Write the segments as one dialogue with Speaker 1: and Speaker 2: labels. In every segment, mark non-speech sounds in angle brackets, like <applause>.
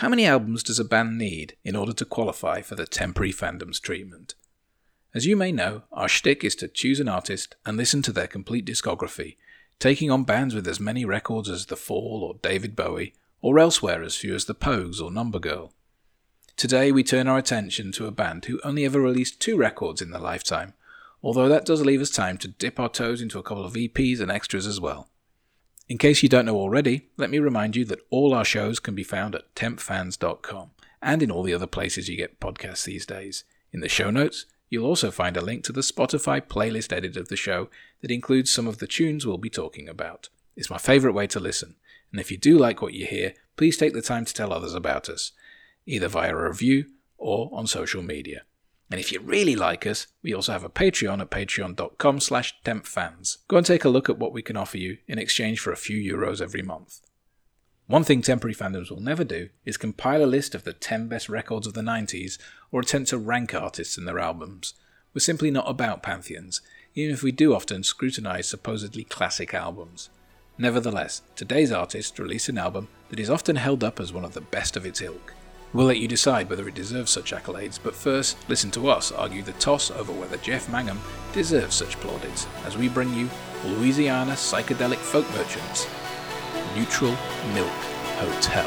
Speaker 1: How many albums does a band need in order to qualify for the temporary fandoms treatment? As you may know, our shtick is to choose an artist and listen to their complete discography, taking on bands with as many records as The Fall or David Bowie, or elsewhere as few as The Pogues or Number Girl. Today we turn our attention to a band who only ever released two records in their lifetime, although that does leave us time to dip our toes into a couple of EPs and extras as well. In case you don't know already, let me remind you that all our shows can be found at tempfans.com and in all the other places you get podcasts these days. In the show notes, You'll also find a link to the Spotify playlist edit of the show that includes some of the tunes we'll be talking about. It's my favourite way to listen, and if you do like what you hear, please take the time to tell others about us, either via a review or on social media. And if you really like us, we also have a Patreon at patreon.com slash tempfans. Go and take a look at what we can offer you in exchange for a few euros every month. One thing temporary fandoms will never do is compile a list of the 10 best records of the 90s or attempt to rank artists and their albums. We're simply not about pantheons, even if we do often scrutinise supposedly classic albums. Nevertheless, today's artist released an album that is often held up as one of the best of its ilk. We'll let you decide whether it deserves such accolades, but first, listen to us argue the toss over whether Jeff Mangum deserves such plaudits as we bring you Louisiana Psychedelic Folk Merchants Neutral Milk Hotel.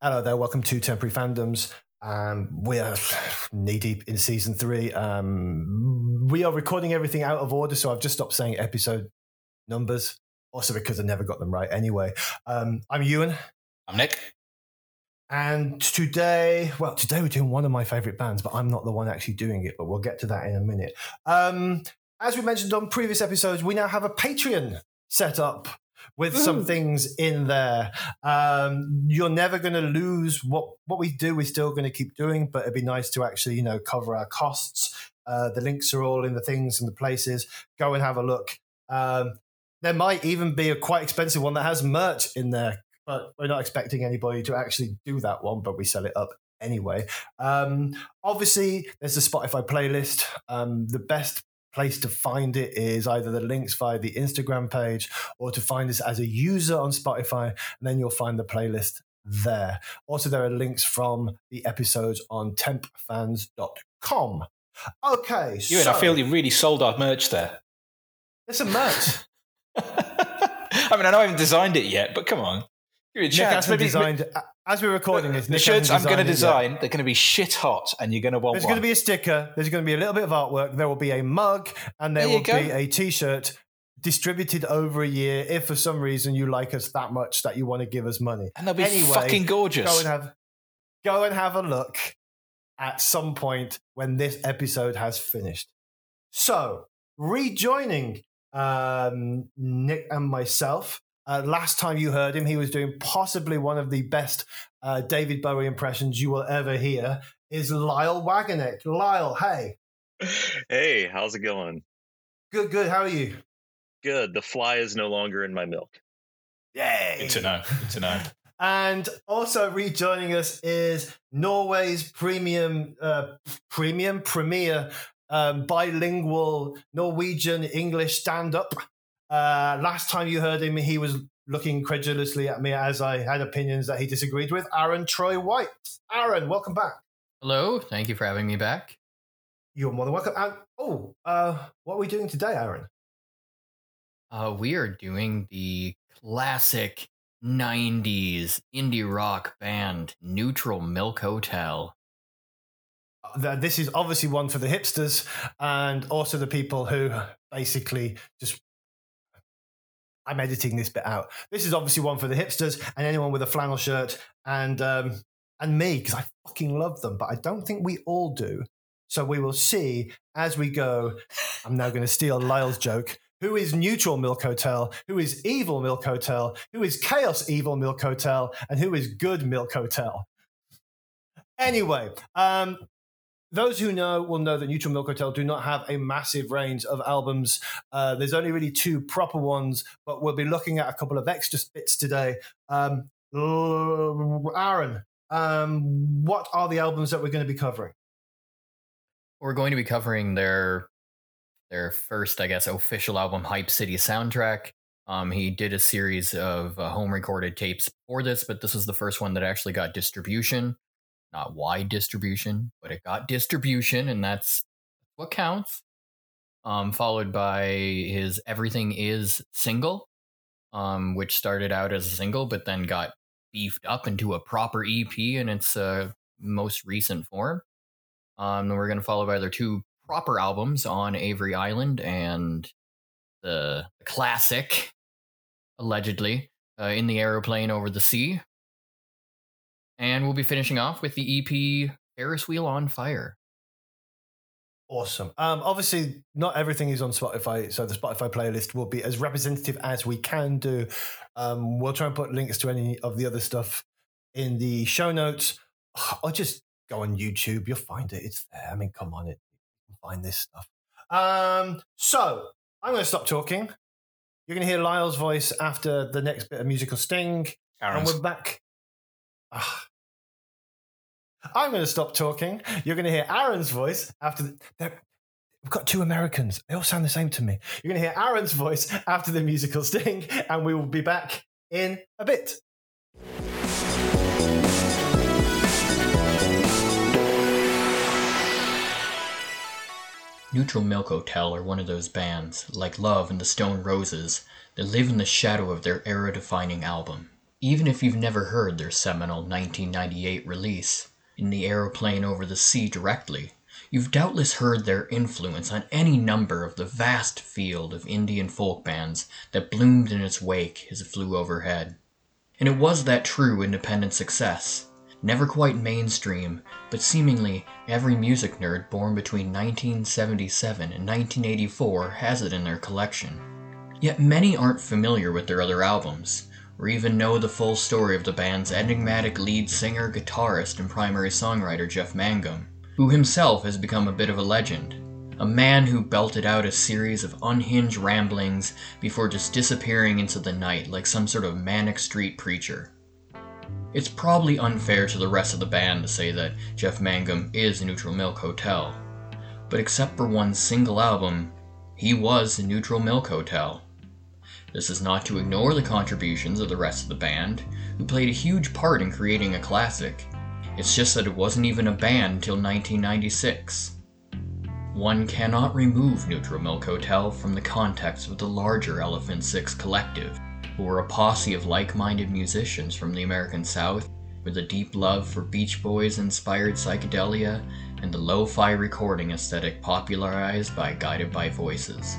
Speaker 2: Hello there, welcome to Temporary Fandoms. Um, we are knee deep in season three. Um, we are recording everything out of order, so I've just stopped saying episode numbers, also because I never got them right anyway. Um, I'm Ewan.
Speaker 3: I'm Nick.
Speaker 2: And today, well, today we're doing one of my favorite bands, but I'm not the one actually doing it, but we'll get to that in a minute. Um, as we mentioned on previous episodes, we now have a Patreon set up with Ooh. some things in there. Um, you're never going to lose what what we do. We're still going to keep doing, but it'd be nice to actually, you know, cover our costs. Uh, the links are all in the things and the places. Go and have a look. Um, there might even be a quite expensive one that has merch in there, but we're not expecting anybody to actually do that one. But we sell it up anyway. Um, obviously, there's the Spotify playlist. Um, the best place to find it is either the links via the Instagram page or to find us as a user on Spotify, and then you'll find the playlist there. Also, there are links from the episodes on tempfans.com. Okay,
Speaker 3: you so, and I feel you really sold our merch there.
Speaker 2: There's some merch. <laughs>
Speaker 3: I mean, I know I haven't designed it yet, but come on.
Speaker 2: Give it a chance. Designed, as we're recording this,
Speaker 3: the shirts I'm going to design, they're going to be shit hot, and you're going to want. One.
Speaker 2: There's going to be a sticker. There's going to be a little bit of artwork. There will be a mug, and there, there will go. be a T-shirt distributed over a year. If for some reason you like us that much that you want to give us money,
Speaker 3: and they'll be anyway, fucking gorgeous.
Speaker 2: Go and have, go and have a look at some point when this episode has finished. So, rejoining um, Nick and myself uh, last time you heard him, he was doing possibly one of the best uh, David Bowie impressions you will ever hear. Is Lyle Wagonek? Lyle, hey.
Speaker 4: Hey, how's it going?
Speaker 2: Good, good. How are you?
Speaker 4: Good. The fly is no longer in my milk.
Speaker 2: Yay!
Speaker 3: Good to know. Good to know. <laughs>
Speaker 2: and also rejoining us is Norway's premium, uh, premium, premier, um, bilingual Norwegian English stand up. Uh, last time you heard him, he was looking incredulously at me as I had opinions that he disagreed with. Aaron Troy White. Aaron, welcome back.
Speaker 5: Hello. Thank you for having me back.
Speaker 2: You're more than welcome. And, oh, uh, what are we doing today, Aaron?
Speaker 5: Uh, we are doing the classic 90s indie rock band Neutral Milk Hotel.
Speaker 2: Uh, this is obviously one for the hipsters and also the people who basically just I'm editing this bit out. This is obviously one for the hipsters and anyone with a flannel shirt and um, and me because I fucking love them, but I don't think we all do. So we will see as we go. I'm now going to steal Lyle's joke. Who is neutral Milk Hotel? Who is evil Milk Hotel? Who is chaos evil Milk Hotel? And who is good Milk Hotel? Anyway, um, those who know will know that Neutral Milk Hotel do not have a massive range of albums. Uh, there's only really two proper ones, but we'll be looking at a couple of extra bits today. Um, Aaron, um, what are the albums that we're going to be covering?
Speaker 5: We're going to be covering their their first, I guess, official album, Hype City soundtrack. Um, he did a series of uh, home recorded tapes for this, but this was the first one that actually got distribution. Not wide distribution, but it got distribution, and that's what counts. Um, followed by his Everything Is single, um, which started out as a single, but then got beefed up into a proper EP in its uh, most recent form. Um, then we're going to follow by their two proper albums on Avery Island and the, the classic, allegedly, uh, in the aeroplane over the sea. And we'll be finishing off with the EP Ferris Wheel on Fire.
Speaker 2: Awesome. Um, obviously, not everything is on Spotify, so the Spotify playlist will be as representative as we can do. Um, we'll try and put links to any of the other stuff in the show notes, or just go on YouTube. You'll find it. It's there. I mean, come on, it you can find this stuff. Um, so I'm going to stop talking. You're going to hear Lyle's voice after the next bit of musical sting,
Speaker 3: Aaron's.
Speaker 2: and we're back. Ah. I'm going to stop talking. You're going to hear Aaron's voice after. The, we've got two Americans. They all sound the same to me. You're going to hear Aaron's voice after the musical sting, and we will be back in a bit.
Speaker 5: Neutral Milk Hotel are one of those bands, like Love and the Stone Roses, that live in the shadow of their era defining album. Even if you've never heard their seminal 1998 release, In the Aeroplane Over the Sea directly, you've doubtless heard their influence on any number of the vast field of Indian folk bands that bloomed in its wake as it flew overhead. And it was that true independent success. Never quite mainstream, but seemingly every music nerd born between 1977 and 1984 has it in their collection. Yet many aren't familiar with their other albums, or even know the full story of the band's enigmatic lead singer, guitarist, and primary songwriter Jeff Mangum, who himself has become a bit of a legend. A man who belted out a series of unhinged ramblings before just disappearing into the night like some sort of manic street preacher. It's probably unfair to the rest of the band to say that Jeff Mangum is Neutral Milk Hotel, but except for one single album, he was Neutral Milk Hotel. This is not to ignore the contributions of the rest of the band, who played a huge part in creating a classic. It's just that it wasn't even a band until 1996. One cannot remove Neutral Milk Hotel from the context of the larger Elephant Six collective, who were a posse of like minded musicians from the American South with a deep love for Beach Boys inspired psychedelia and the lo fi recording aesthetic popularized by Guided by Voices.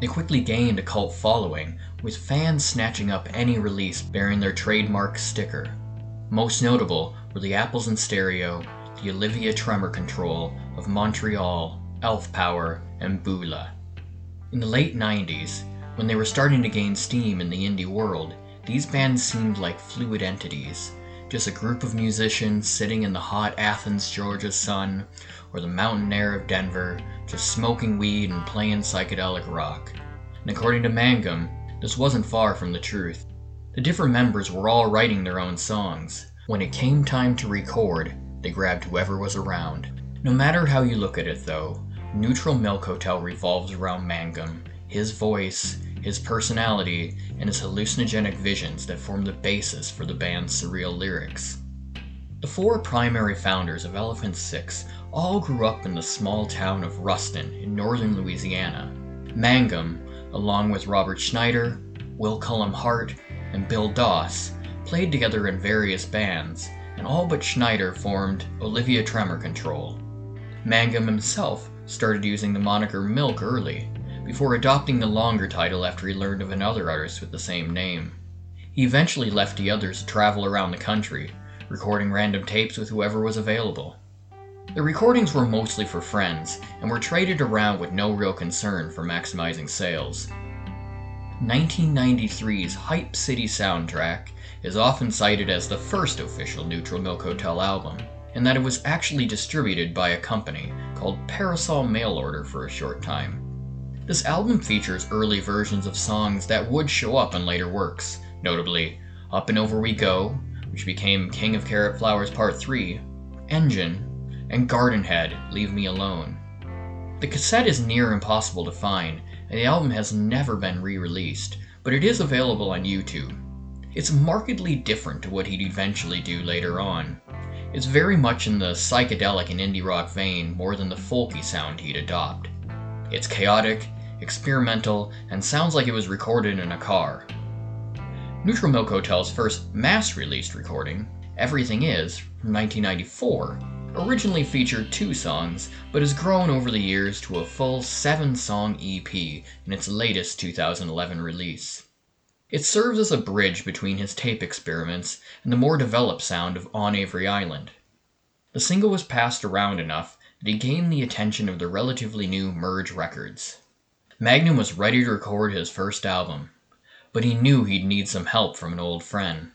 Speaker 5: They quickly gained a cult following, with fans snatching up any release bearing their trademark sticker. Most notable were the Apples in Stereo, the Olivia Tremor Control of Montreal, Elf Power, and Beulah. In the late 90s, when they were starting to gain steam in the indie world, these bands seemed like fluid entities, just a group of musicians sitting in the hot Athens, Georgia sun, or the mountain air of Denver, just smoking weed and playing psychedelic rock. And according to Mangum, this wasn't far from the truth. The different members were all writing their own songs. When it came time to record, they grabbed whoever was around. No matter how you look at it, though, Neutral Milk Hotel revolves around Mangum, his voice, his personality, and his hallucinogenic visions that form the basis for the band's surreal lyrics. The four primary founders of Elephant Six all grew up in the small town of Ruston in northern Louisiana. Mangum, along with Robert Schneider, Will Cullen Hart, and Bill Doss, played together in various bands, and all but Schneider formed Olivia Tremor Control. Mangum himself started using the moniker Milk early, before adopting the longer title after he learned of another artist with the same name. He eventually left the others to travel around the country, recording random tapes with whoever was available. The recordings were mostly for friends and were traded around with no real concern for maximizing sales. 1993's Hype City soundtrack is often cited as the first official Neutral Milk Hotel album, and that it was actually distributed by a company called Parasol Mail Order for a short time. This album features early versions of songs that would show up in later works, notably Up and Over We Go, which became King of Carrot Flowers Part 3, Engine, and Gardenhead Leave Me Alone. The cassette is near impossible to find, and the album has never been re released, but it is available on YouTube. It's markedly different to what he'd eventually do later on. It's very much in the psychedelic and indie rock vein more than the folky sound he'd adopt. It's chaotic, experimental, and sounds like it was recorded in a car. Neutral Milk Hotel's first mass released recording, Everything Is, from 1994, originally featured two songs, but has grown over the years to a full seven song EP in its latest 2011 release. It serves as a bridge between his tape experiments and the more developed sound of On Avery Island. The single was passed around enough that he gained the attention of the relatively new Merge Records. Mangum was ready to record his first album, but he knew he'd need some help from an old friend.